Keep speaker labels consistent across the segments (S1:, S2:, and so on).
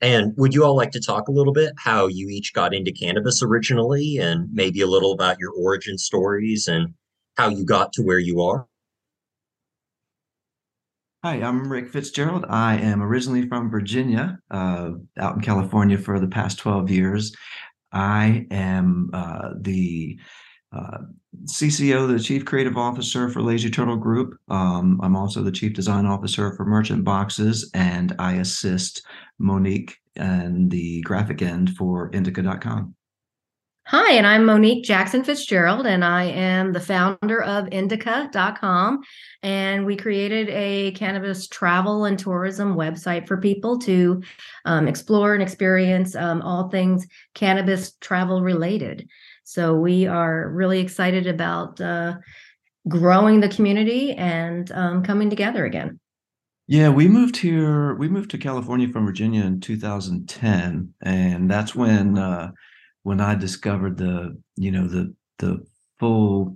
S1: And would you all like to talk a little bit how you each got into cannabis originally and maybe a little about your origin stories and how you got to where you are?
S2: Hi, I'm Rick Fitzgerald. I am originally from Virginia, uh, out in California for the past 12 years. I am uh, the uh, CCO, the Chief Creative Officer for Lazy Turtle Group. Um, I'm also the Chief Design Officer for Merchant Boxes, and I assist Monique and the graphic end for Inndica.com.
S3: Hi, and I'm Monique Jackson Fitzgerald, and I am the founder of Inndica.com. And we created a cannabis travel and tourism website for people to um, explore and experience um, all things cannabis travel related. So we are really excited about uh, growing the community and um, coming together again.
S2: Yeah, we moved here. We moved to California from Virginia in 2010, and that's when uh, when I discovered the you know the the full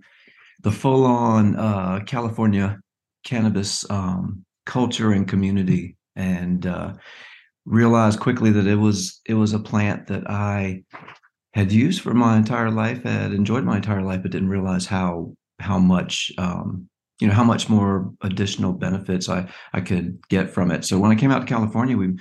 S2: the full on uh, California cannabis um, culture and community, and uh, realized quickly that it was it was a plant that I had used for my entire life, had enjoyed my entire life, but didn't realize how how much um, you know how much more additional benefits I I could get from it. So when I came out to California, we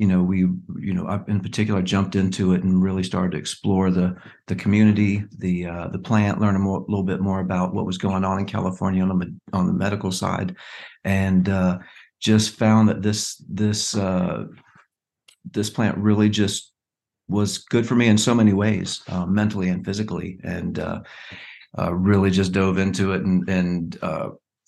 S2: you know we you know I, in particular jumped into it and really started to explore the the community the uh, the plant learn a more, little bit more about what was going on in california on the on the medical side and uh, just found that this this uh, this plant really just was good for me in so many ways uh, mentally and physically and uh, uh, really just dove into it and and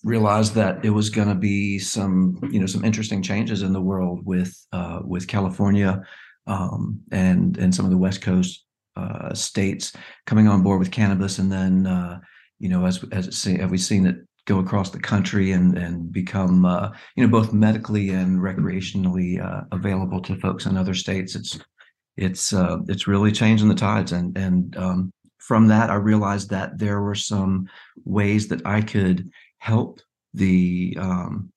S2: realized that it was going to be some you know some interesting changes in the world with uh, with California um, and and some of the West Coast uh, states coming on board with cannabis, and then uh, you know as as it, have we seen it go across the country and and become uh, you know both medically and recreationally uh, available to folks in other states. It's it's uh, it's really changing the tides, and and um, from that I realized that there were some ways that I could help the um,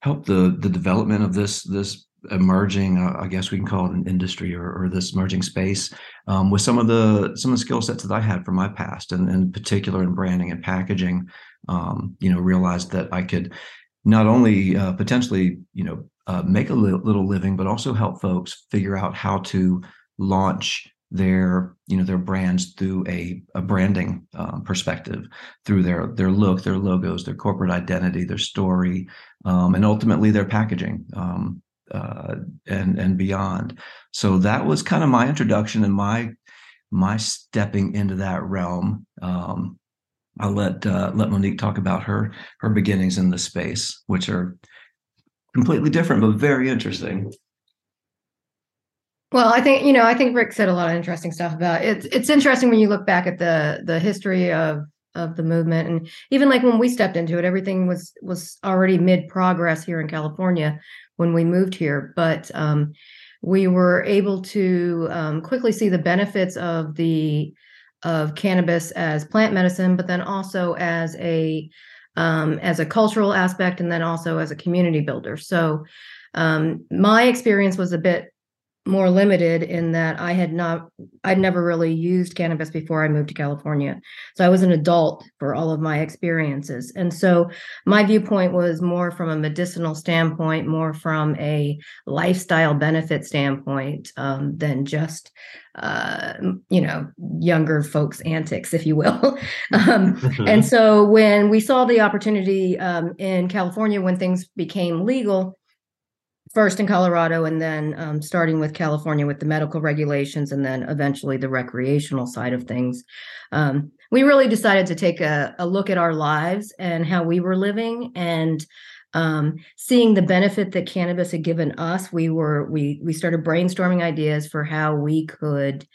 S2: help the the development of this this emerging uh, i guess we can call it an industry or, or this emerging space um, with some of the some of the skill sets that i had from my past and in particular in branding and packaging um, you know realized that i could not only uh, potentially you know uh, make a li- little living but also help folks figure out how to launch their you know their brands through a, a branding um, perspective through their their look their logos their corporate identity their story um, and ultimately their packaging um, uh, and and beyond. So that was kind of my introduction and my my stepping into that realm. Um, i'll let uh, let monique talk about her her beginnings in the space which are completely different but very interesting
S3: well, I think you know, I think Rick said a lot of interesting stuff about it. It's it's interesting when you look back at the the history of of the movement and even like when we stepped into it, everything was was already mid progress here in California when we moved here, but um, we were able to um, quickly see the benefits of the of cannabis as plant medicine, but then also as a um, as a cultural aspect, and then also as a community builder. So um, my experience was a bit more limited in that I had not I'd never really used cannabis before I moved to California. So I was an adult for all of my experiences. And so my viewpoint was more from a medicinal standpoint, more from a lifestyle benefit standpoint um, than just uh, you know younger folks antics if you will um, and so when we saw the opportunity um, in california when things became legal first in Colorado and then um, starting with California with the medical regulations and then eventually the recreational side of things. Um, we really decided to take a, a, look at our lives and how we were living and um, seeing the benefit that cannabis had given us. We were we we started brainstorming ideas for how we could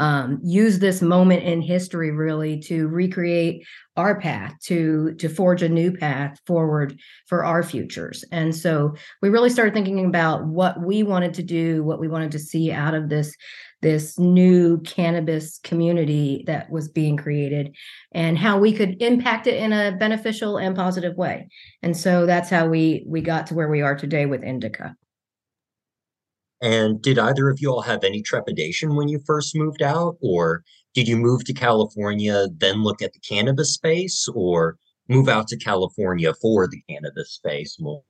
S3: um, use this moment in history really to recreate our path to to forge a new path forward for our futures. And so we really started thinking about what we wanted to do what we wanted to see out of this this new cannabis community that was being created and how we could impact it in a beneficial and positive way. And so that's how we we got to where we are today with Inndica
S1: And did either of you all have any trepidation when you first moved out? Or did you move to California, then look at the cannabis space, or move out to California for the cannabis space more?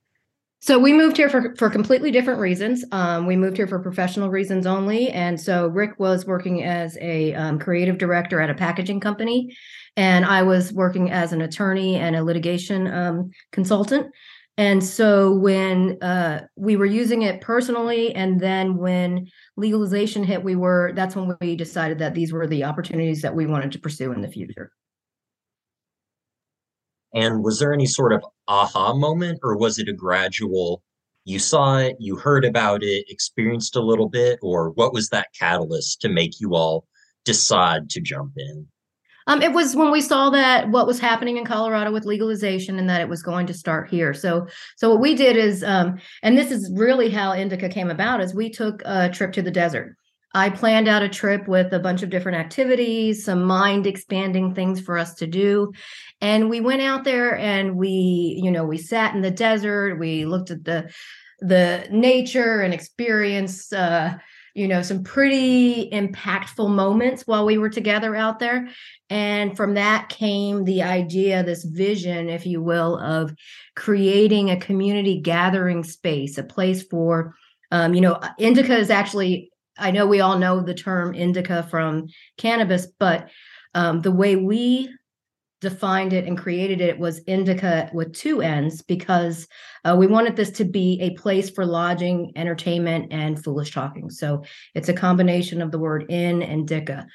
S3: So we moved here for, for completely different reasons. Um, we moved here for professional reasons only. And so Rick was working as a um, creative director at a packaging company, and I was working as an attorney and a litigation um, consultant. And so when uh, we were using it personally, and then when legalization hit, we were that's when we decided that these were the opportunities that we wanted to pursue in the future.
S1: And was there any sort of aha moment, or was it a gradual? You saw it, you heard about it, experienced a little bit, or what was that catalyst to make you all decide to jump in?
S3: Um, it was when we saw that what was happening in Colorado with legalization and that it was going to start here. So, so what we did is, um, and this is really how Inndica came about, is we took a trip to the desert. I planned out a trip with a bunch of different activities, some mind expanding things for us to do. And we went out there and we, you know, we sat in the desert, we looked at the the nature and experience uh, you know, some pretty impactful moments while we were together out there. And from that came the idea, this vision, if you will, of creating a community gathering space, a place for, um, you know, indica is actually, I know we all know the term indica from cannabis, but um, the way we defined it and created it was indica with two ends because uh, we wanted this to be a place for lodging entertainment and foolish talking. So it's a combination of the word in and dica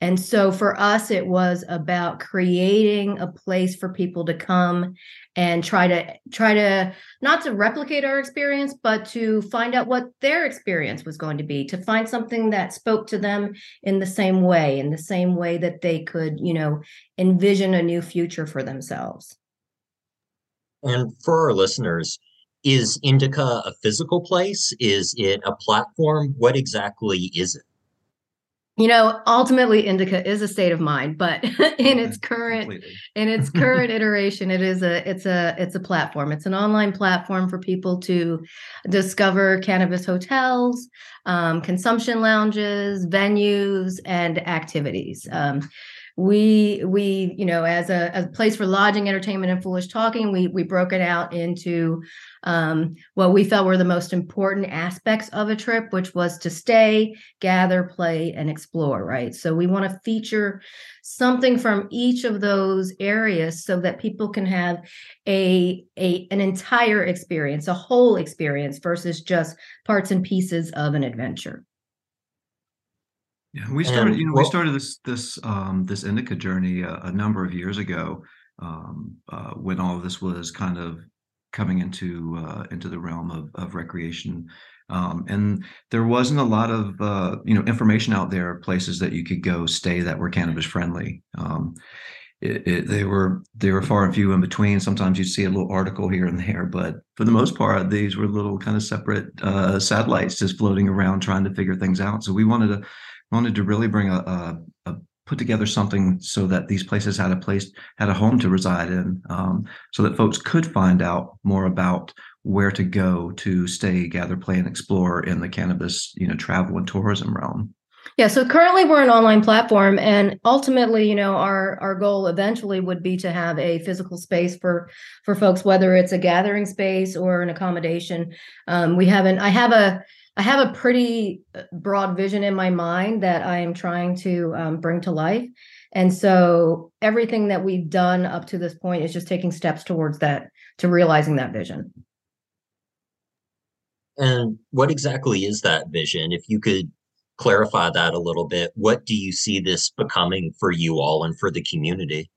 S3: and so for us, it was about creating a place for people to come and try to try to not to replicate our experience, but to find out what their experience was going to be, to find something that spoke to them in the same way, in the same way that they could, you know, envision a new future for themselves.
S1: And for our listeners, is Inndica a physical place? Is it a platform? What exactly is it?
S3: You know ultimately Inndica is a state of mind but in its current Completely. in its current iteration it is a it's a it's a platform it's an online platform for people to discover cannabis hotels um, consumption lounges venues and activities um, we we you know as a, a place for lodging entertainment and foolish talking we we broke it out into um, what we felt were the most important aspects of a trip which was to stay gather play and explore right? So we want to feature something from each of those areas so that people can have a, a an entire experience a whole experience versus just parts and pieces of an adventure
S2: yeah, we started. And you know, well, we started this this um, this Inndica journey a, a, number of years ago um, uh, when all of this was kind of coming into uh, into the realm of, of recreation, um, and there wasn't a lot of uh, you know information out there, places that you could go stay that were cannabis friendly. Um, it, it, they were they were far and few in between. Sometimes you'd see a little article here and there, but for the most part, these were little kind of separate uh, satellites just floating around trying to figure things out. So we wanted to wanted to really bring a, a, a, put together something so that these places had a place had a home to reside in um, so that folks could find out more about where to go to stay gather play and explore in the cannabis you know travel and tourism realm.
S3: Yeah so currently we're an online platform and ultimately you know our our goal eventually would be to have a physical space for for folks whether it's a gathering space or an accommodation. Um, we haven't i have a I have a pretty uh, broad vision in my mind that I am trying to um, bring to life. And so everything that we've done up to this point is just taking steps towards that, to realizing that vision.
S1: And what exactly is that vision? If you could clarify that a little bit, what do you see this becoming for you all and for the community?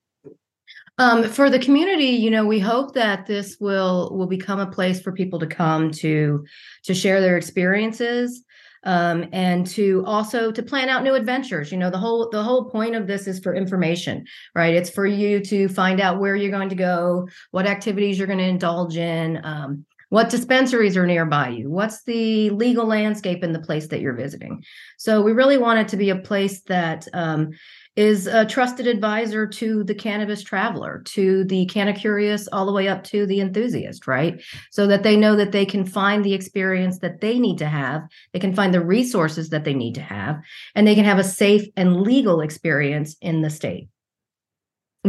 S3: Um, for the community, you know, we hope that this will will become a place for people to come to to share their experiences um, and to also to plan out new adventures. You know, the whole the whole point of this is for information, right? It's for you to find out where you're going to go, what activities you're going to indulge in. Um, What dispensaries are nearby you? What's the legal landscape in the place that you're visiting? So we really want it to be a place that um, is a trusted advisor to the cannabis traveler, to the curious, all the way up to the enthusiast, right? So that they know that they can find the experience that they need to have, they can find the resources that they need to have, and they can have a safe and legal experience in the state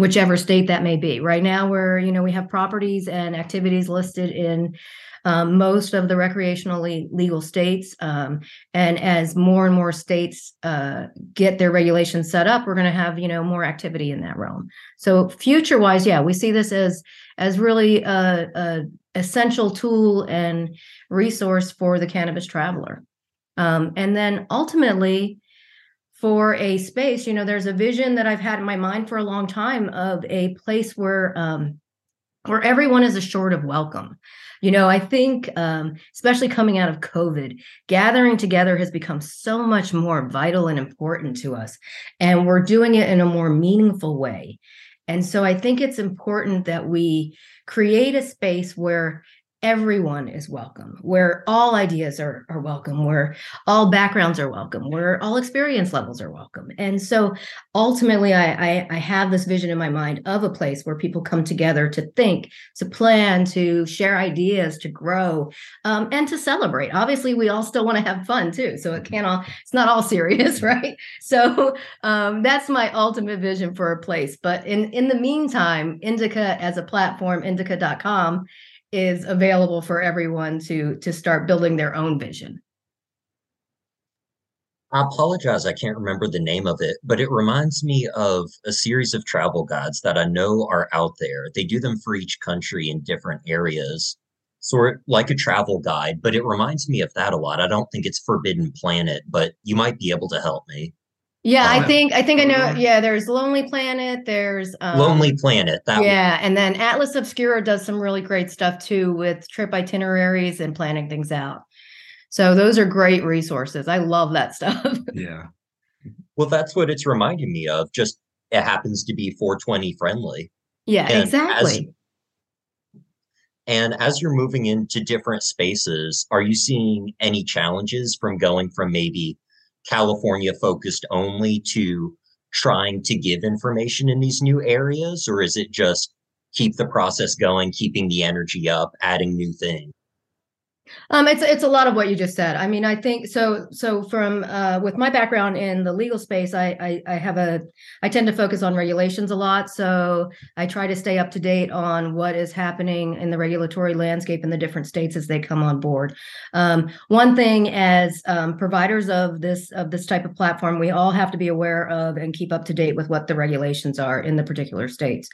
S3: whichever state that may be. Right now, we're you know we have properties and activities listed in um, most of the recreationally legal states. Um, and as more and more states uh, get their regulations set up, we're going to have you know more activity in that realm. So future wise, yeah, we see this as as really a, a essential tool and resource for the cannabis traveler. Um, and then ultimately, for a space, you know, there's a vision that I've had in my mind for a long time of a place where um, where everyone is assured of welcome. You know, I think, um, especially coming out of COVID, gathering together has become so much more vital and important to us. And we're doing it in a more meaningful way. And so I think it's important that we create a space where everyone is welcome, where all ideas are, are welcome, where all backgrounds are welcome, where all experience levels are welcome. And so ultimately, I, I, I, have this vision in my mind of a place where people come together to think, to plan, to share ideas, to grow, um, and to celebrate. Obviously, we all still want to have fun too. So it can't all, it's not all serious, right? So um, that's my ultimate vision for a place. But in, in the meantime, Inndica as a platform, Inndica.com, is available for everyone to to start building their own vision.
S1: I apologize, I can't remember the name of it, but it reminds me of a series of travel guides that I know are out there. They do them for each country in different areas, sort like a travel guide, but it reminds me of that a lot. I don't think it's Forbidden Planet, but you might be able to help me.
S3: Yeah, I think I think I know. Yeah, there's Lonely Planet. There's
S1: um, Lonely Planet.
S3: That yeah, one. and then Atlas Obscura does some really great stuff too with trip itineraries and planning things out. So those are great resources. I love that stuff.
S2: Yeah.
S1: Well, that's what it's reminding me of. Just it happens to be 420 friendly.
S3: Yeah, and exactly.
S1: As, and as you're moving into different spaces, are you seeing any challenges from going from maybe California focused only to trying to give information in these new areas, or is it just keep the process going, keeping the energy up, adding new things?
S3: Um, it's it's a lot of what you just said. I mean, I think so. So from uh, with my background in the legal space, I, I, I have a I tend to focus on regulations a lot. So I try to stay up to date on what is happening in the regulatory landscape in the different states as they come on board. Um, one thing as um, providers of this of this type of platform, we all have to be aware of and keep up to date with what the regulations are in the particular states.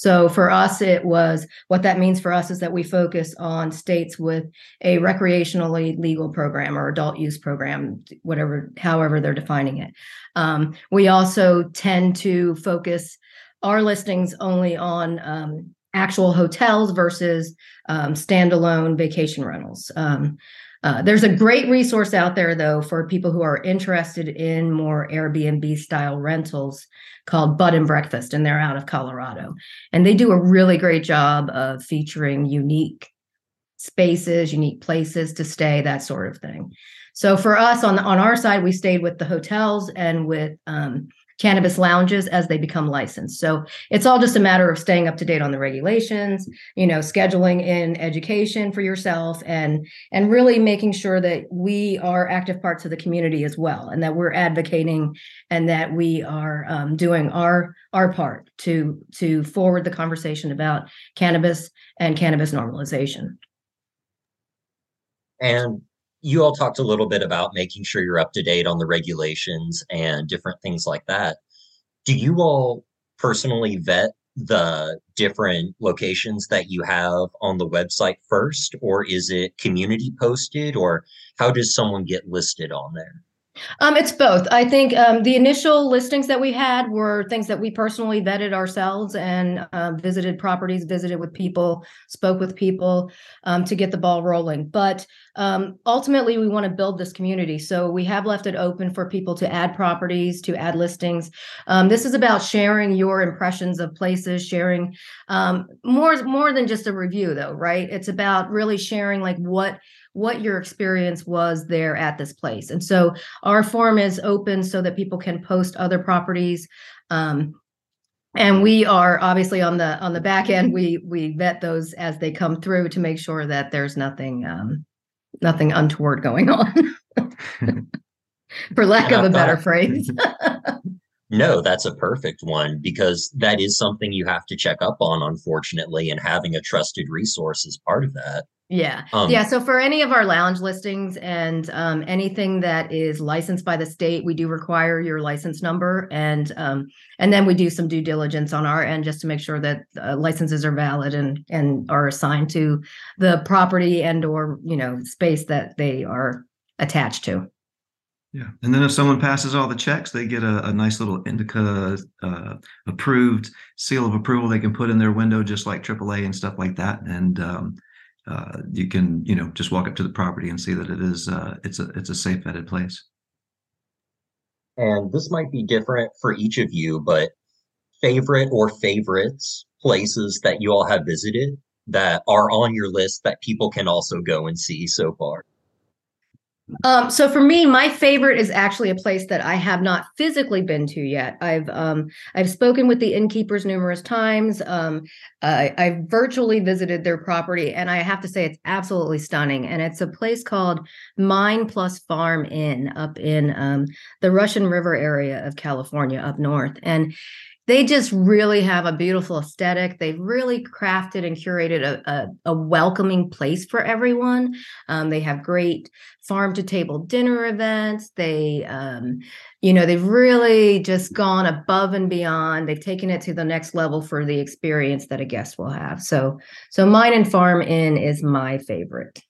S3: So for us, it was what that means for us is that we focus on states with a recreationally legal program or adult use program, whatever, however they're defining it. Um, we also tend to focus our listings only on um, actual hotels versus um, standalone vacation rentals. Um, uh, there's a great resource out there, though, for people who are interested in more Airbnb style rentals called Bud and Breakfast, and they're out of Colorado. And they do a really great job of featuring unique spaces, unique places to stay, that sort of thing. So for us on the, on our side, we stayed with the hotels and with um, cannabis lounges as they become licensed. So it's all just a matter of staying up to date on the regulations, you know, scheduling in education for yourself and and really making sure that we are active parts of the community as well and that we're advocating and that we are um, doing our our part to to forward the conversation about cannabis and cannabis normalization.
S1: And you all talked a little bit about making sure you're up to date on the regulations and different things like that. Do you all personally vet the different locations that you have on the website first, or is it community posted, or how does someone get listed on there?
S3: Um, it's both. I think um, the initial listings that we had were things that we personally vetted ourselves and uh, visited properties, visited with people, spoke with people um, to get the ball rolling. But um, ultimately, we want to build this community. So we have left it open for people to add properties, to add listings. Um, this is about sharing your impressions of places, sharing more more than just a review, though, right? It's about really sharing like what what your experience was there at this place. And so our form is open so that people can post other properties. Um, and we are obviously on the on the back end we we vet those as they come through to make sure that there's nothing um, nothing untoward going on for lack of a better phrase
S1: no that's a perfect one because that is something you have to check up on unfortunately and having a trusted resource is part of that
S3: yeah. Um, yeah. So for any of our lounge listings and um, anything that is licensed by the state, we do require your license number, and um, and then we do some due diligence on our end just to make sure that uh, licenses are valid and and are assigned to the property and or you know space that they are attached to.
S2: Yeah, and then if someone passes all the checks, they get a, a nice little Inndica uh, approved seal of approval they can put in their window, just like AAA and stuff like that, and um, uh, you can you know just walk up to the property and see that it is uh, it's a it's a safe vetted place.
S1: And this might be different for each of you, but favorite or favorites places that you all have visited that are on your list that people can also go and see so far.
S3: Um, so for me, my favorite is actually a place that I have not physically been to yet. I've um, I've spoken with the innkeepers numerous times. Um, I, I've virtually visited their property, and I have to say it's absolutely stunning. And it's a place called Mine Plus Farm Inn up in um, the Russian River area of California, up north. And they just really have a beautiful aesthetic. They've really crafted and curated a, a, a welcoming place for everyone. Um, they have great farm to table dinner events. They, um, you know, they've really just gone above and beyond. They've taken it to the next level for the experience that a guest will have. So, so Mine and Farm Inn is my favorite.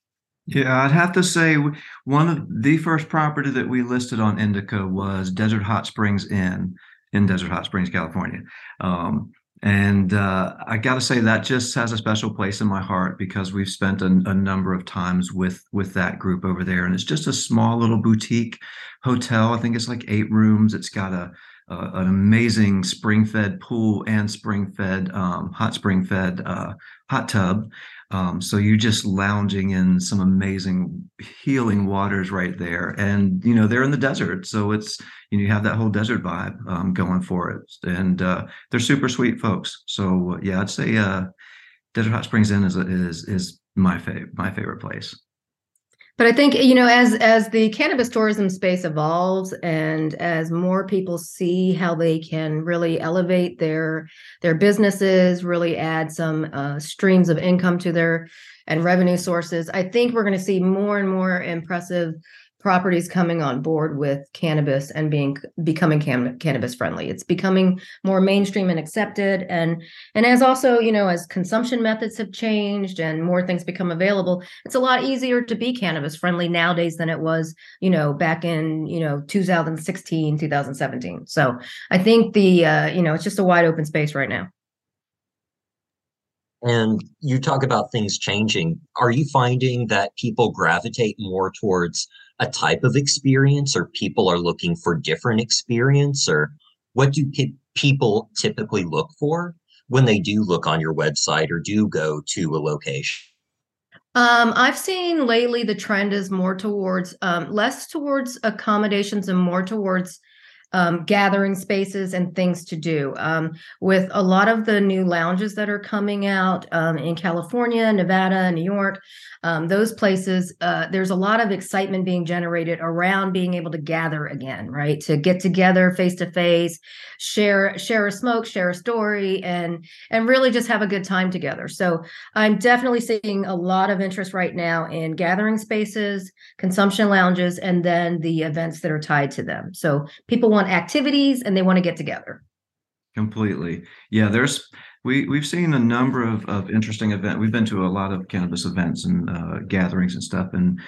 S2: Yeah, I'd have to say one of the first property that we listed on Inndica was Desert Hot Springs Inn in Desert Hot Springs, California. Um, and uh, I got to say that just has a special place in my heart because we've spent a, a, number of times with with that group over there, and it's just a small little boutique hotel. I think it's like eight rooms. It's got a, a an amazing spring-fed pool and spring-fed um, hot spring-fed uh, hot tub. Um, so you're just lounging in some amazing healing waters right there, and you know they're in the desert, so it's you know you have that whole desert vibe um, going for it, and uh, they're super sweet folks. So yeah, I'd say uh, Desert Hot Springs Inn is is is my my favorite place
S3: but i think you know as as the cannabis tourism space evolves and as more people see how they can really elevate their their businesses really add some uh, streams of income to their and revenue sources i think we're going to see more and more impressive properties coming on board with cannabis and being becoming cannabis friendly. It's becoming more mainstream and accepted. And and as also you know as consumption methods have changed and more things become available it's a lot easier to be cannabis friendly nowadays than it was you know back in you know 2016 2017 so i think the uh, you know it's just a wide open space right now.
S1: And you talk about things changing. Are you finding that people gravitate more towards a type of experience or people are looking for different experience or what do pe- people typically look for when they do look on your website or do go to a location
S3: um, I've seen lately the trend is more towards um, less towards accommodations and more towards um, gathering spaces and things to do. Um, with a lot of the new lounges that are coming out um, in California, Nevada, New York, um, those places, uh, there's a lot of excitement being generated around being able to gather again, right? To get together face to face, share share a smoke, share a story, and and really just have a good time together. So I'm definitely seeing a lot of interest right now in gathering spaces, consumption lounges, and then the events that are tied to them. So people want activities and they want to get together.
S2: Completely, yeah. There's we we've seen a number of of interesting events. We've been to a lot of cannabis events and uh, gatherings and stuff, and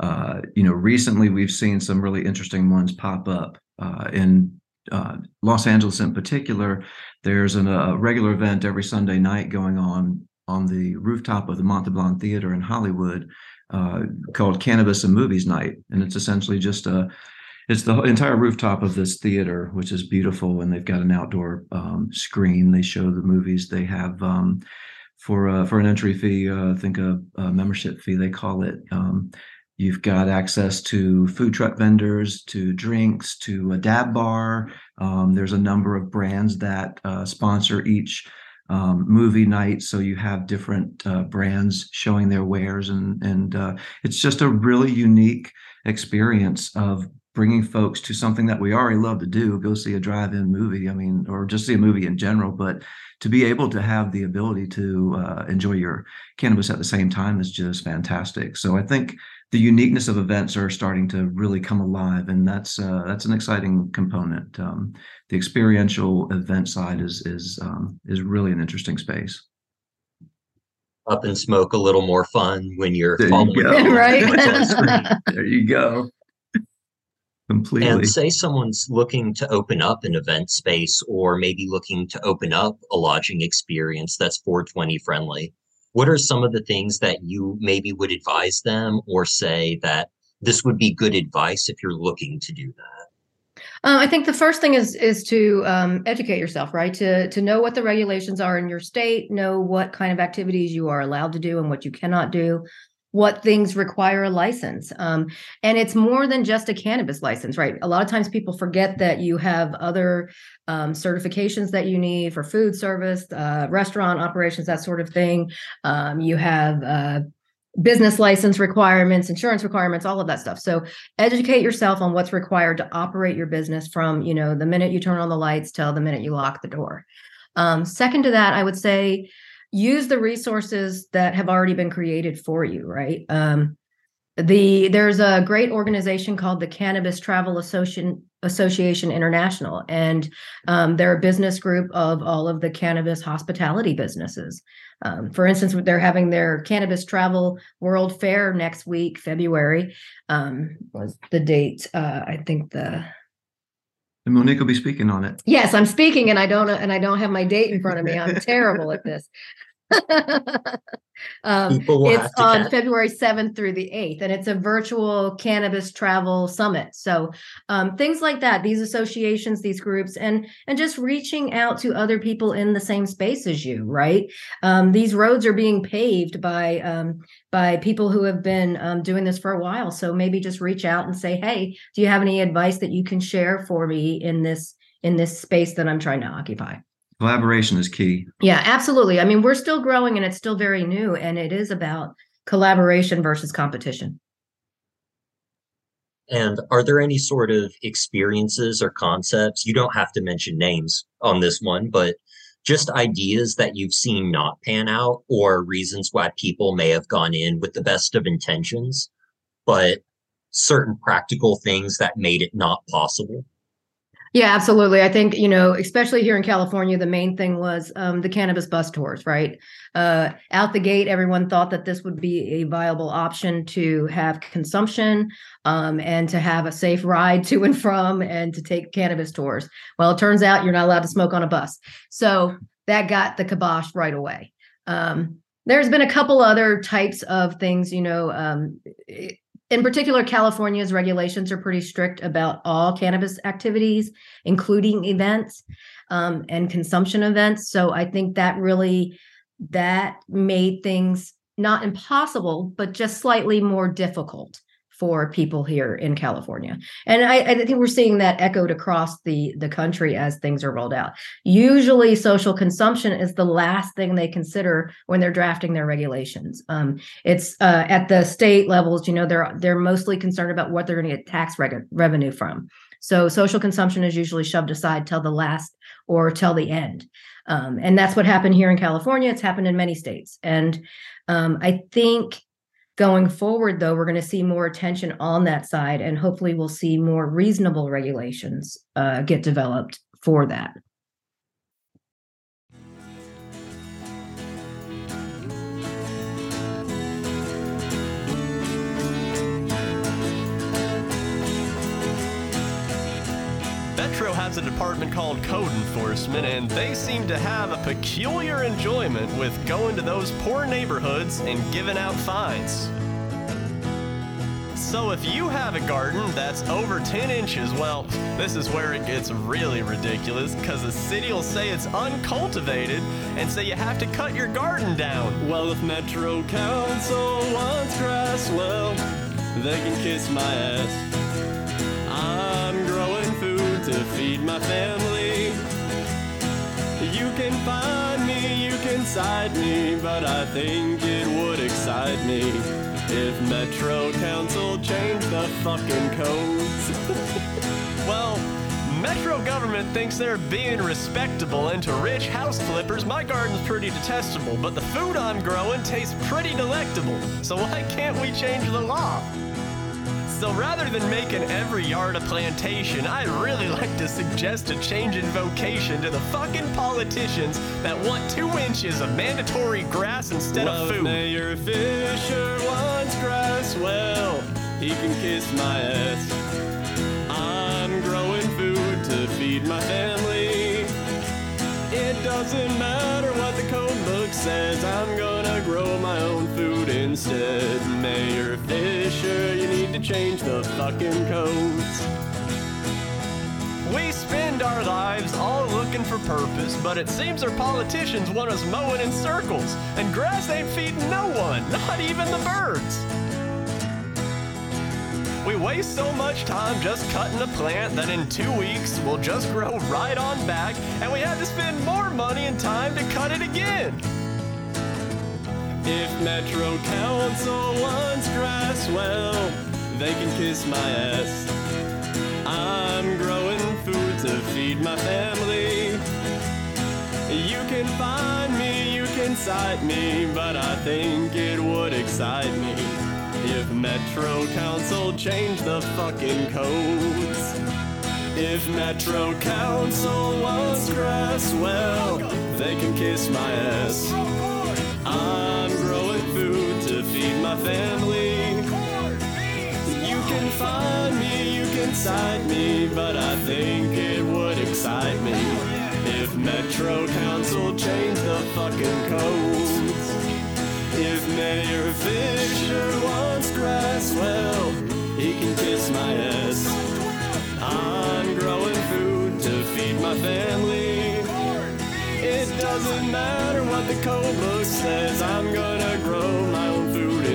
S2: uh, you know, recently we've seen some really interesting ones pop up uh, in uh, Los Angeles in particular. There's an, a regular event every Sunday night going on on the rooftop of the Montalban Theater in Hollywood uh, called Cannabis and Movies Night, and it's essentially just a it's the entire rooftop of this theater, which is beautiful, and they've got an outdoor um, screen. They show the movies. They have um, for uh, for an entry fee, uh, I think a, a, membership fee they call it. Um, You've got access to food truck vendors, to drinks, to a dab bar. Um, there's a number of brands that uh, sponsor each um, movie night, so you have different uh, brands showing their wares, and and uh, it's just a really unique experience of bringing folks to something that we already love to do go see a drive-in movie i mean or just see a movie in general but to be able to have the ability to uh, enjoy your cannabis at the same time is just fantastic so i think the uniqueness of events are starting to really come alive, and that's uh, that's an exciting component. Um, the experiential event side is is um, is really an interesting space.
S1: Up and smoke a little more fun when you're
S2: there you
S3: go. right.
S2: there you go. Completely.
S1: And say someone's looking to open up an event space, or maybe looking to open up a lodging experience that's 420 friendly what are some of the things that you maybe would advise them or say that this would be good advice if you're looking to do that
S3: uh, I think the first thing is is to um, educate yourself, right? To to know what the regulations are in your state, know what kind of activities you are allowed to do and what you cannot do, what things require a license. Um, and it's more than just a cannabis license, right? A lot of times people forget that you have other um, certifications that you need for food service, uh, restaurant operations, that sort of thing. Um, you have uh, business license requirements, insurance requirements, all of that stuff. So educate yourself on what's required to operate your business from, you know, the minute you turn on the lights till the minute you lock the door. Um, second to that, I would say use the resources that have already been created for you right? Um, the there's a great organization called the cannabis travel association association international and um, they're a business group of all of the cannabis hospitality businesses. Um, for instance they're having their cannabis travel world fair next week february um, was the date uh, i think the
S2: and Monique will be speaking on it.
S3: Yes, I'm speaking, and I don't and I don't have my date in front of me. I'm terrible at this. um, it's on. February 7th through the 8th, and it's a virtual cannabis travel summit. So um, things like that, these associations, these groups, and and just reaching out to other people in the same space as you, right? Um, these roads are being paved by um, by people who have been um, doing this for a while. So maybe just reach out and say, hey, do you have any advice that you can share for me in this in this space that I'm trying to occupy?
S2: Collaboration is key.
S3: Yeah, absolutely. I mean, we're still growing and it's still very new, and it is about collaboration versus competition.
S1: And are there any sort of experiences or concepts? You don't have to mention names on this one, but just ideas that you've seen not pan out or reasons why people may have gone in with the best of intentions, but certain practical things that made it not possible?
S3: Yeah, absolutely. I think, you know, especially here in California, the main thing was um, the cannabis bus tours, right? Uh, out the gate, everyone thought that this would be a viable option to have consumption um, and to have a safe ride to and from and to take cannabis tours. Well, it turns out you're not allowed to smoke on a bus. So that got the kibosh right away. Um, there's been a couple other types of things, you know, um, in particular, California's regulations are pretty strict about all cannabis activities, including events um, and consumption events. So I think that really that made things not impossible, but just slightly more difficult for people here in California. And I, I, think we're seeing that echoed across the, the country as things are rolled out. Usually, social consumption is the last thing they consider when they're drafting their regulations. Um, it's uh, at the state levels, you know, they're they're mostly concerned about what they're going to get tax revenue from. So social consumption is usually shoved aside till the last or till the end. Um, and that's what happened here in California. It's happened in many states. And um, I think Going forward, though, we're going to see more attention on that side, and hopefully, we'll see more reasonable regulations uh, get developed for that.
S4: Has a department called Code Enforcement, and they seem to have a peculiar enjoyment with going to those poor neighborhoods and giving out fines. So if you have a garden that's over 10 inches, well, this is where it gets really ridiculous because the city will say it's uncultivated and say you have to cut your garden down. Well, if Metro Council wants grass, well, they can kiss my ass. My family. You can find me, you can cite me, but I think it would excite me if Metro Council changed the fucking codes. well, Metro government thinks they're being respectable, and to rich house flippers, my garden's pretty detestable, but the food I'm growing tastes pretty delectable. So why can't we change the law? So rather than making every yard a plantation, I'd really like to suggest a change in vocation to the fucking politicians that want two inches of mandatory grass instead well, of food. Mayor Fischer wants grass, well, he can kiss my ass. I'm growing food to feed my family. It doesn't matter what the code book says, I'm gonna grow my own food instead. Mayor Fischer, need to change the fucking codes. We spend our lives all looking for purpose, but it seems our politicians want us mowing in circles, and grass ain't feeding no one, not even the birds. We waste so much time just cutting a plant that in two weeks will just grow right on back, and we have to spend more money and time to cut it again. If Metro Council wants grass, well, they can kiss my ass. I'm growing food to feed my family. You can find me, you can cite me, but I think it would excite me if Metro Council changed the fucking codes. If Metro Council wants grass, well, they can kiss my ass. I'm growing food to feed my family. Find me, you can cite me, but I think it would excite me if Metro Council changed the fucking codes. If Mayor Fischer wants grass, well, he can kiss my ass. I'm growing food to feed my family. It doesn't matter what the code book says, I'm gonna grow my own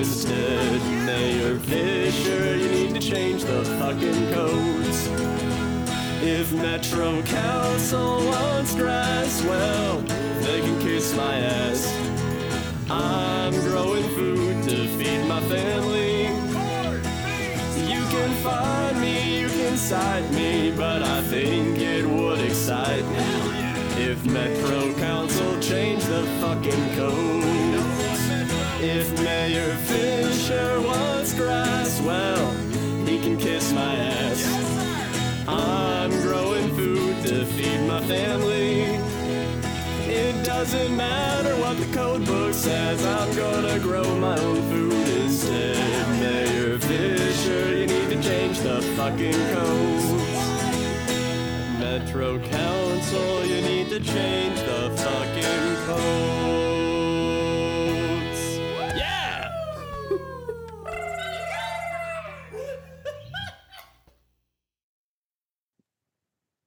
S4: instead. Mayor Fischer, you need to change the fucking codes. If Metro Council wants grass, well, they can kiss my ass. I'm growing food to feed my family. You can find me, you can cite me, but I think it would excite me. If Metro Council changed the fucking code. If Mayor Fischer wants grass, well, he can kiss my ass. I'm growing food to feed my family. It doesn't matter what the code book says, I'm gonna grow my own food instead. Mayor Fischer, you need to change the fucking code. Metro Council, you need to change the fucking codes.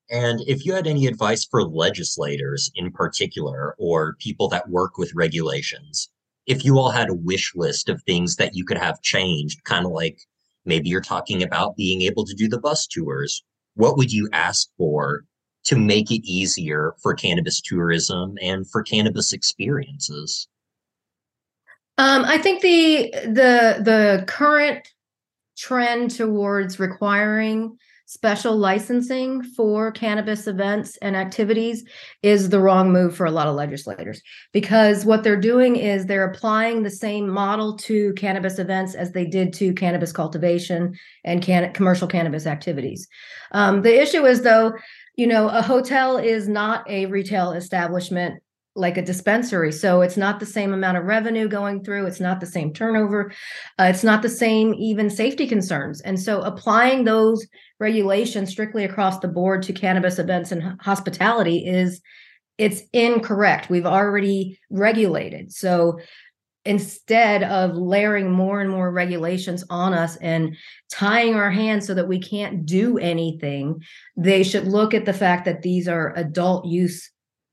S1: And if you had any advice for legislators in particular, or people that work with regulations, if you all had a wish list of things that you could have changed, kind of like maybe you're talking about being able to do the bus tours, what would you ask for to make it easier for cannabis tourism and for cannabis experiences?
S3: Um, I think the the the current trend towards requiring special licensing for cannabis events and activities is the wrong move for a lot of legislators because what they're doing is they're applying the same model to cannabis events as they did to cannabis cultivation and can- commercial cannabis activities. Um, the issue is, though, you know, a hotel is not a retail establishment like a dispensary. So it's not the same amount of revenue going through. It's not the same turnover. Uh, it's not the same even safety concerns. And so applying those regulations strictly across the board to cannabis events and hospitality is it's incorrect. We've already regulated. So instead of layering more and more regulations on us and tying our hands so that we can't do anything, they should look at the fact that these are adult use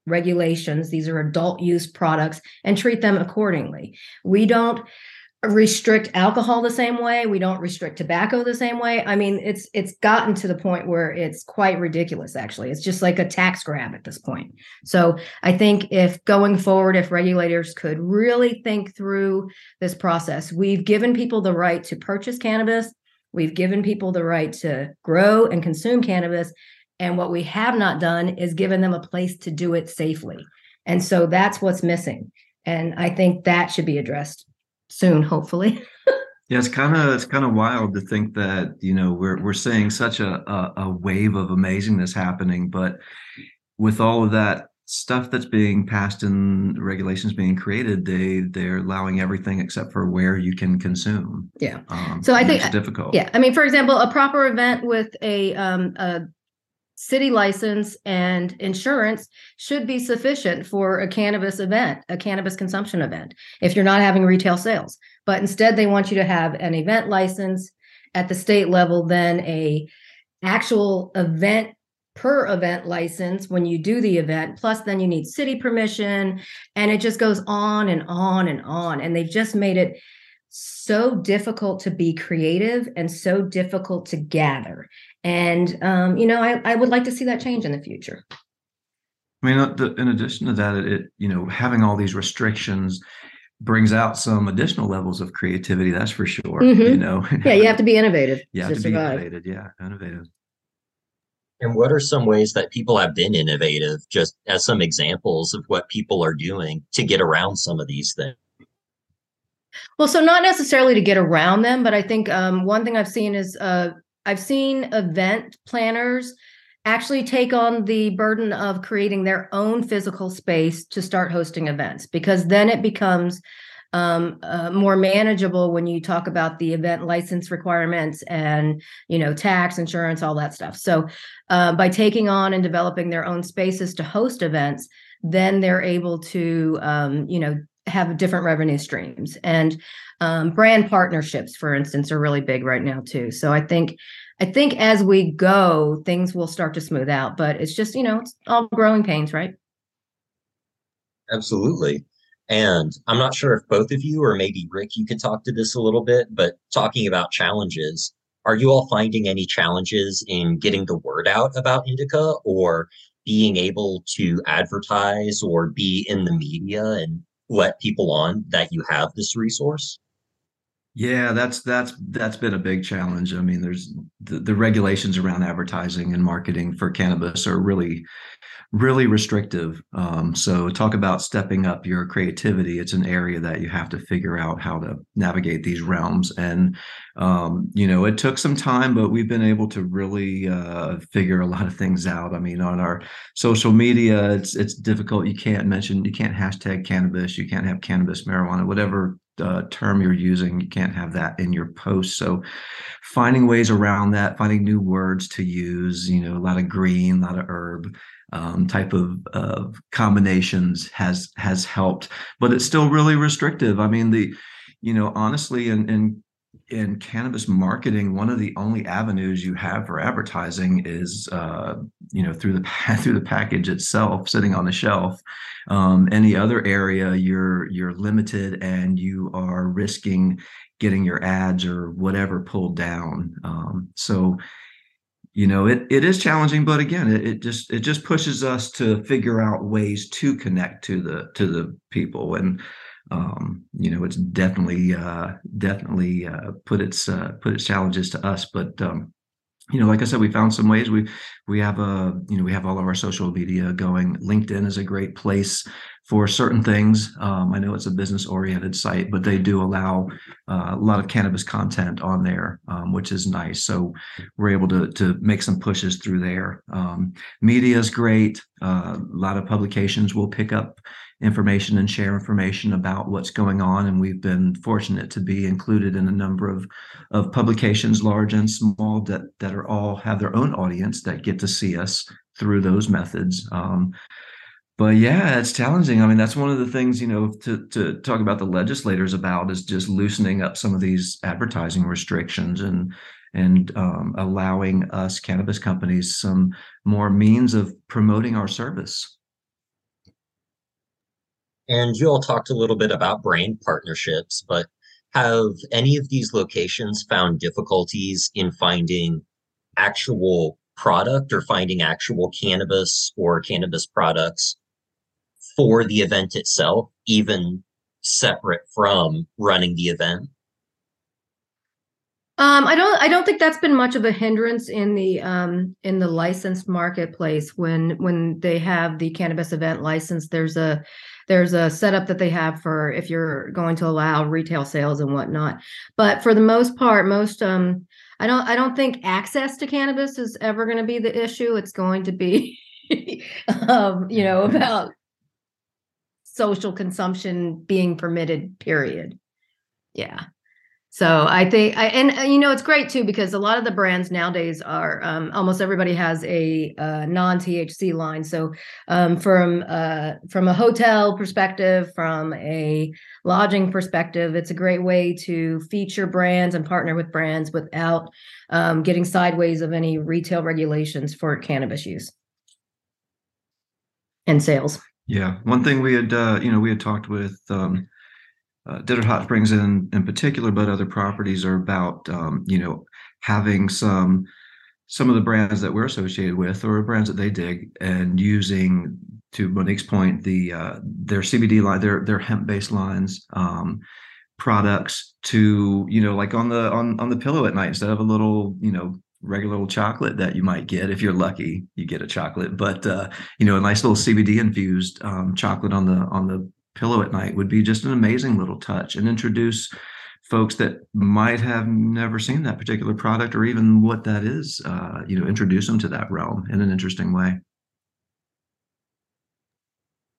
S3: regulations, these are adult use products, and treat them accordingly. We don't restrict alcohol the same way. We don't restrict tobacco the same way. I mean it's it's gotten to the point where it's quite ridiculous actually. It's just like a tax grab at this point. So i think if going forward if regulators could really think through this process we've given people the right to purchase cannabis. We've given people the right to grow and consume cannabis and what we have not done is given them a place to do it safely and so that's what's missing and i think that should be addressed soon, hopefully.
S2: yeah, it's kind of it's kind of wild to think that you know we're we're seeing such a, a, a wave of amazingness happening, but with all of that stuff that's being passed and regulations being created, they they're allowing everything except for where you can consume.
S3: Yeah. Um, so I think
S2: it's difficult.
S3: Yeah, I mean, for example, a proper event with a um, a city license and insurance should be sufficient for a cannabis event, a cannabis consumption event, if you're not having retail sales. But instead, they want you to have an event license at the state level, then a actual event per event license when you do the event. Plus then you need city permission and it just goes on and on and on. And they've just made it so difficult to be creative and so difficult to gather and um, you know, I, I would like to see that change in the future.
S2: I mean, uh, in addition to that, it you know having all these restrictions brings out some additional levels of creativity. That's for sure. Mm-hmm. You know,
S3: yeah, you have to be innovative.
S2: You have to, to be innovative. Yeah, innovative.
S1: And what are some ways that people have been innovative, just as some examples of what people are doing to get around some of these things?
S3: Well, so not necessarily to get around them, but I think um, one thing I've seen is uh, I've seen event planners actually take on the burden of creating their own physical space to start hosting events because then it becomes um, uh, more manageable when you talk about the event license requirements and you know tax insurance all that stuff. So uh, by taking on and developing their own spaces to host events then they're able to um, you know have different revenue streams. And um, brand partnerships for instance are really big right now too. So i think i think as we go things will start to smooth out but it's just you know it's all growing pains right?
S1: Absolutely. And i'm not sure if both of you or maybe rick you could talk to this a little bit but talking about challenges are you all finding any challenges in getting the word out about Inndica or being able to advertise or be in the media and let people on that you have this resource?
S2: Yeah, that's that's that's been a big challenge. I mean, there's the, the regulations around advertising and marketing for cannabis are really really restrictive. Um, so talk about stepping up your creativity. It's an area that you have to figure out how to navigate these realms. And um, you know, it took some time, but we've been able to really uh, figure a lot of things out. I mean, on our social media, it's it's difficult. You can't mention, you can't hashtag cannabis, you can't have cannabis, marijuana, whatever uh, term you're using, you can't have that in your post. So finding ways around that, finding new words to use, you know, a lot of green, a lot of herb, um, type of, of combinations has has helped, but it's still really restrictive. I mean, the you know honestly, in in in cannabis marketing, one of the only avenues you have for advertising is uh, you know through the through the package itself, sitting on the shelf. Um, any other area, you're you're limited and you are risking getting your ads or whatever pulled down. Um, so you know it it is challenging but again it, it just it just pushes us to figure out ways to connect to the to the people. And um, you know it's definitely uh, definitely uh, put its uh, put its challenges to us. But um, you know like i said we found some ways. We we have a you know we have all of our social media going. Linkedin is a great place for certain things. Um, I know it's a business oriented site, but they do allow uh, a lot of cannabis content on there, um, which is nice. So we're able to to make some pushes through there. Um, media is great. Uh, a lot of publications will pick up information and share information about what's going on. And we've been fortunate to be included in a number of, of publications, large and small, that, that are all have their own audience that get to see us through those methods. Um, but yeah, it's challenging. I mean, that's one of the things, you know, to, to talk about the legislators about is just loosening up some of these advertising restrictions and and um, allowing us cannabis companies some more means of promoting our service.
S1: And you all talked a little bit about brand partnerships, but have any of these locations found difficulties in finding actual product or finding actual cannabis or cannabis products for the event itself, even separate from running the event?
S3: Um, I don't. I don't think that's been much of a hindrance in the um, in the licensed marketplace. When when they have the cannabis event license, there's a there's a setup that they have for if you're going to allow retail sales and whatnot. But for the most part, most um, I don't. I don't think access to cannabis is ever going to be the issue. It's going to be, um, you know, about social consumption being permitted. Period. Yeah. So I think, I, and uh, you know, it's great too because a lot of the brands nowadays are um, almost everybody has a uh, non THC line. So um, from uh, from a hotel perspective, from a lodging perspective, it's a great way to feature brands and partner with brands without um, getting sideways of any retail regulations for cannabis use and sales.
S2: Yeah, one thing we had, uh, you know, we had talked with. Um, uh, Desert Hot Springs in in particular, but other properties are about um, you know having some some of the brands that we're associated with or brands that they dig and using to Monique's point the uh, their CBD line their their hemp based lines um, products to you know like on the on on the pillow at night instead of a little you know regular little chocolate that you might get. If you're lucky you get a chocolate. But uh, you know a nice little CBD infused um, chocolate on the on the pillow at night would be just an amazing little touch and introduce folks that might have never seen that particular product or even what that is uh, you know introduce them to that realm in an interesting way.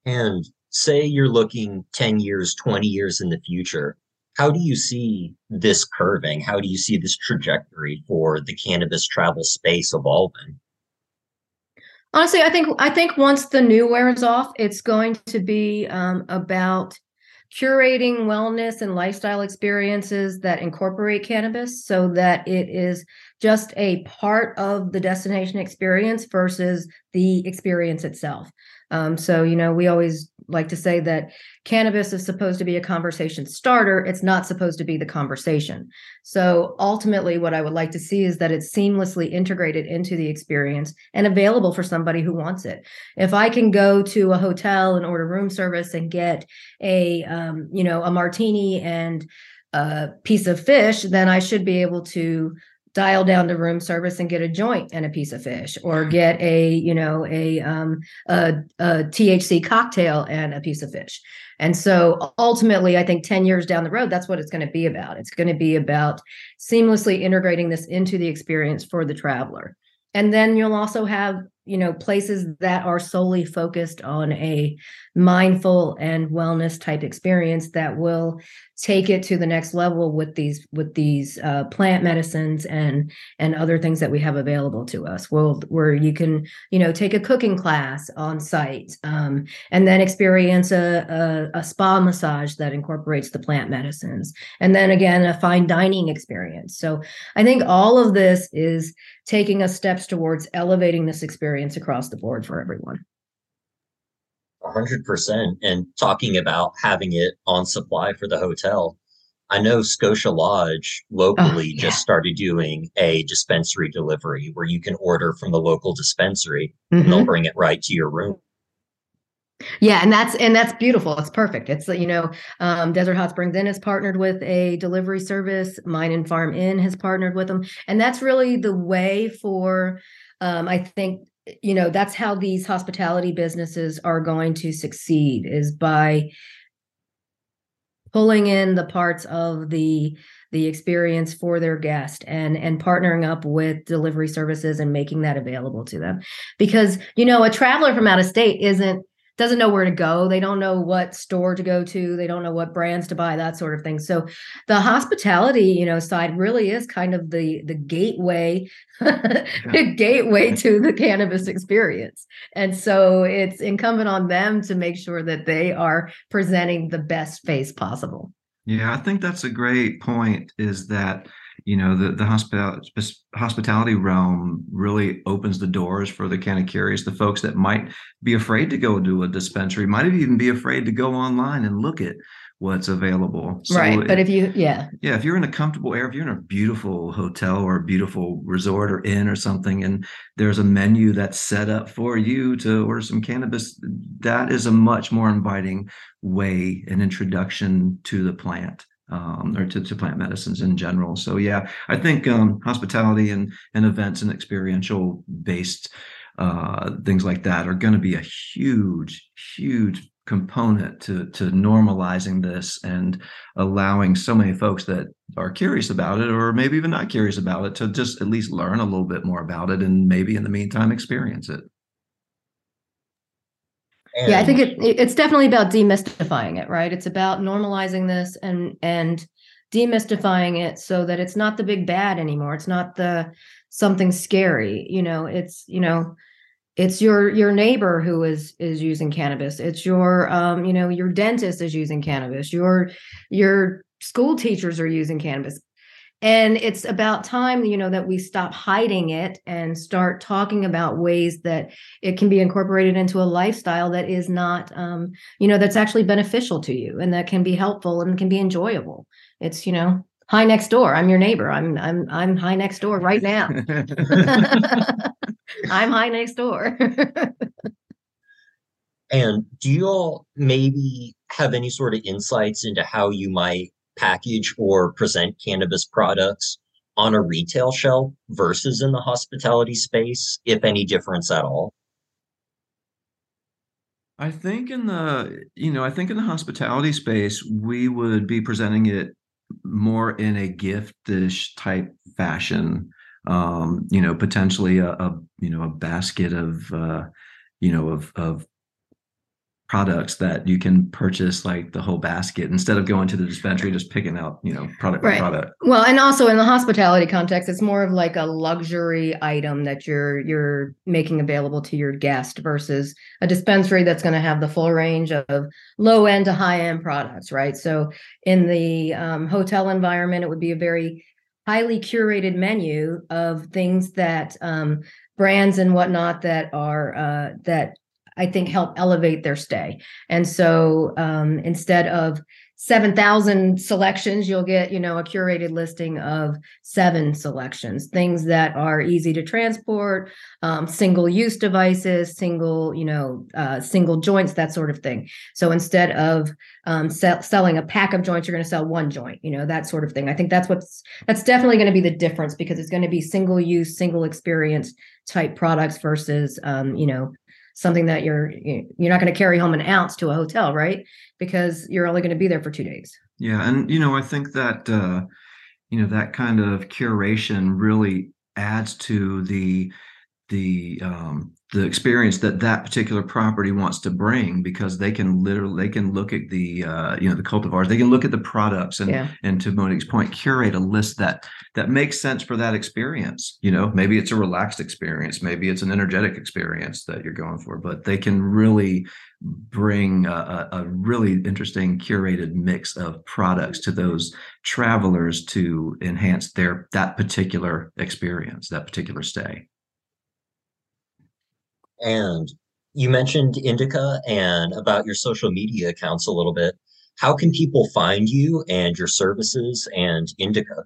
S1: And say you're looking 10 years 20 years in the future how do you see this curving how do you see this trajectory for the cannabis travel space evolving
S3: Honestly, I think I think once the new wears off, it's going to be um, about curating wellness and lifestyle experiences that incorporate cannabis so that it is just a part of the destination experience versus the experience itself. Um, so, you know, we always like to say that cannabis is supposed to be a conversation starter. It's not supposed to be the conversation. So ultimately, what I would like to see is that it's seamlessly integrated into the experience and available for somebody who wants it. If I can go to a hotel and order room service and get a, um, you know, a martini and a piece of fish, then I should be able to dial down to room service and get a joint and a piece of fish or get a you know a um a, a thc cocktail and a piece of fish. And so ultimately i think 10 years down the road that's what it's going to be about. It's going to be about seamlessly integrating this into the experience for the traveler. And then you'll also have you know places that are solely focused on a mindful and wellness type experience that will take it to the next level with these with these uh, plant medicines and and other things that we have available to us. Well where you can you know take a cooking class on site um, and then experience a, a, a spa massage that incorporates the plant medicines and then again a fine dining experience. So i think all of this is taking us steps towards elevating this experience across the board for everyone
S1: 100% and talking about having it on supply for the hotel i know scotia lodge locally oh, yeah. just started doing a dispensary delivery where you can order from the local dispensary mm-hmm. and they'll mm-hmm. bring it right to your room
S3: yeah, and that's and that's beautiful. It's perfect. It's you know, um, Desert Hot Springs Inn has partnered with a delivery service. Mine and Farm Inn has partnered with them, and that's really the way for, um, I think, you know that's how these hospitality businesses are going to succeed is by pulling in the parts of the the experience for their guest and and partnering up with delivery services and making that available to them. Because you know a traveler from out of state isn't doesn't know where to go. They don't know what store to go to. They don't know what brands to buy, that sort of thing. So the hospitality, you know, side really is kind of the the gateway, the gateway to the cannabis experience. And so it's incumbent on them to make sure that they are presenting the best face possible.
S2: Yeah, I think that's a great point. Is that you know the the hospital, hospitality realm really opens the doors for the kind of curious the folks that might be afraid to go to a dispensary might even be afraid to go online and look at what's available.
S3: So right but if you yeah.
S2: Yeah if you're in a comfortable area if you're in a beautiful hotel or a beautiful resort or inn or something and there's a menu that's set up for you to order some cannabis that is a much more inviting way an introduction to the plant um, or to, to plant medicines in general. So yeah, I think um, hospitality and and events and experiential based uh, things like that are going to be a huge, huge component to to normalizing this and allowing so many folks that are curious about it or maybe even not curious about it to just at least learn a little bit more about it and maybe in the meantime experience it.
S3: And yeah, I think it, it's definitely about demystifying it, right? It's about normalizing this and and demystifying it so that it's not the big bad anymore. It's not the something scary. You know, it's you know, it's your your neighbor who is is using cannabis. It's your um, you know, your dentist is using cannabis. Your your school teachers are using cannabis and it's about time you know that we stop hiding it and start talking about ways that it can be incorporated into a lifestyle that is not um, you know that's actually beneficial to you and that can be helpful and can be enjoyable. It's you know hi next door i'm your neighbor. I'm i'm i'm hi next door right now. I'm hi next door.
S1: And do you all maybe have any sort of insights into how you might package or present cannabis products on a retail shelf versus in the hospitality space, if any difference at all?
S2: I think in the you know I think in the hospitality space we would be presenting it more in a giftish type fashion. Um, you know, potentially a, a you know a basket of uh, you know of of products that you can purchase like the whole basket instead of going to the dispensary just picking out you know product right. by product
S3: well and also in the hospitality context it's more of like a luxury item that you're you're making available to your guest versus a dispensary that's going to have the full range of low end to high end products right so in the um, hotel environment it would be a very highly curated menu of things that um, brands and whatnot that are uh, that I think help elevate their stay. And so um, instead of 7,000 selections, you'll get, you know, a curated listing of seven selections, things that are easy to transport, um, single use devices, single, you know, uh, single joints, that sort of thing. So instead of um, sell, selling a pack of joints, you're going to sell one joint, you know, that sort of thing. I think that's what's, that's definitely going to be the difference because it's going to be single use, single experience type products versus, um, you know, something that you're you're not going to carry home an ounce to a hotel, right? Because you're only going to be there for two days.
S2: Yeah, and you know, I think that uh, you know that kind of curation really adds to the the um, the experience that that particular property wants to bring because they can literally they can look at the uh, you know the cultivars. They can look at the products and yeah. and to Monique's point curate a list that that makes sense for that experience. You know maybe it's a relaxed experience. Maybe it's an energetic experience that you're going for but they can really bring a, a really interesting curated mix of products to those travelers to enhance their that particular experience that particular stay
S1: and you mentioned Inndica and about your social media accounts a little bit. How can people find you and your services and Inndica?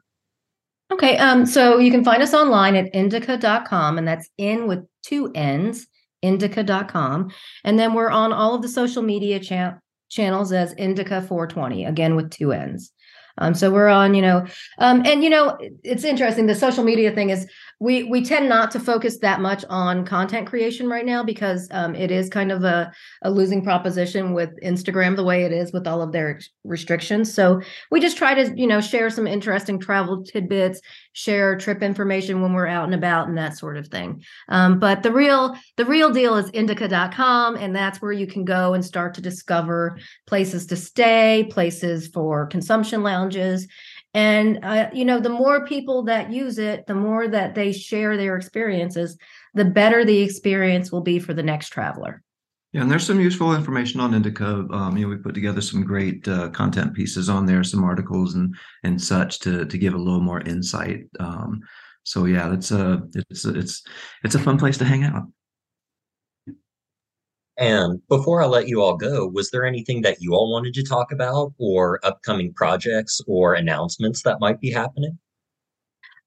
S3: Okay, um, so you can find us online at Inndica.com, and that's in with two N's, Inndica.com. And then we're on all of the social media cha- channels as Inndica 420, again with two N's. Um, so we're on, you know, um, and you know, it's interesting. The social media thing is we we tend not to focus that much on content creation right now because um, it is kind of a, a losing proposition with Instagram the way it is with all of their restrictions. So we just try to you know share some interesting travel tidbits, share trip information when we're out and about and that sort of thing. Um, but the real the real deal is Inndica.com and that's where you can go and start to discover places to stay, places for consumption lounges and uh, you know, the more people that use it, the more that they share their experiences, the better the experience will be for the next traveler.
S2: Yeah, and there's some useful information on Inndica. Um, you know, we put together some great uh, content pieces on there, some articles and and such to to give a little more insight. Um, so yeah, it's a it's a, it's it's a fun place to hang out.
S1: And before I let you all go, was there anything that you all wanted to talk about or upcoming projects or announcements that might be happening?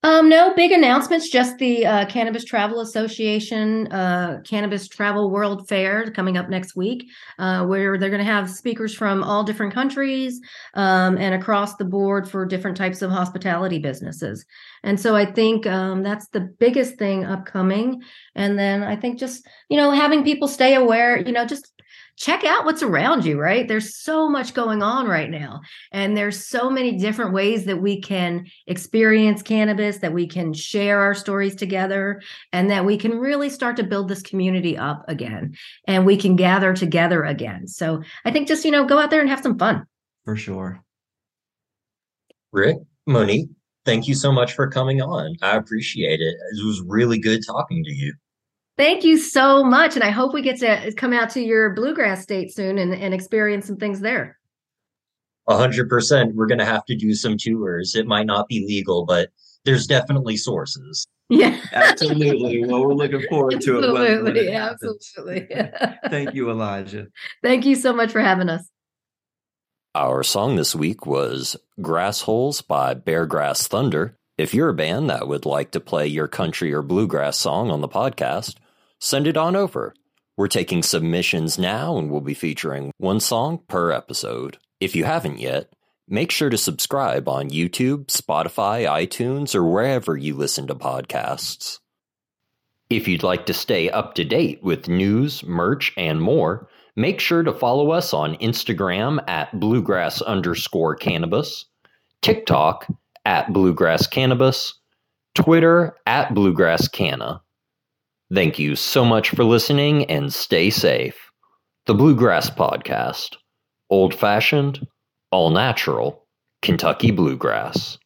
S3: Um, no big announcements, just the uh, Cannabis Travel Association uh, Cannabis Travel World Fair coming up next week, uh, where they're going to have speakers from all different countries um, and across the board for different types of hospitality businesses. And so I think um, that's the biggest thing upcoming. And then I think just, you know, having people stay aware, you know, just check out what's around you, right? There's so much going on right now. And there's so many different ways that we can experience cannabis, that we can share our stories together, and that we can really start to build this community up again and we can gather together again. So I think just, you know, go out there and have some fun.
S2: For sure.
S1: Rick, Monique, thank you so much for coming on. I appreciate it. It was really good talking to you.
S3: Thank you so much. And I hope we get to come out to your bluegrass state soon and, and experience some things there.
S1: A hundred percent. We're gonna have to do some tours. It might not be legal, but there's definitely sources.
S3: Yeah.
S2: Absolutely. Well, we're looking forward to it.
S3: Absolutely. When, when it absolutely.
S2: Thank you, Elijah.
S3: Thank you so much for having us.
S5: Our song this week was Grassholes by Beargrass Thunder. If you're a band that would like to play your country or bluegrass song on the podcast, send it on over. We're taking submissions now and we'll be featuring one song per episode. If you haven't yet, make sure to subscribe on YouTube, Spotify, iTunes, or wherever you listen to podcasts. If you'd like to stay up to date with news, merch, and more, make sure to follow us on Instagram at bluegrass underscore cannabis, TikTok at bluegrass cannabis, Twitter at bluegrass canna. Thank you so much for listening and stay safe. The Bluegrass Podcast. Old fashioned, all natural, Kentucky bluegrass.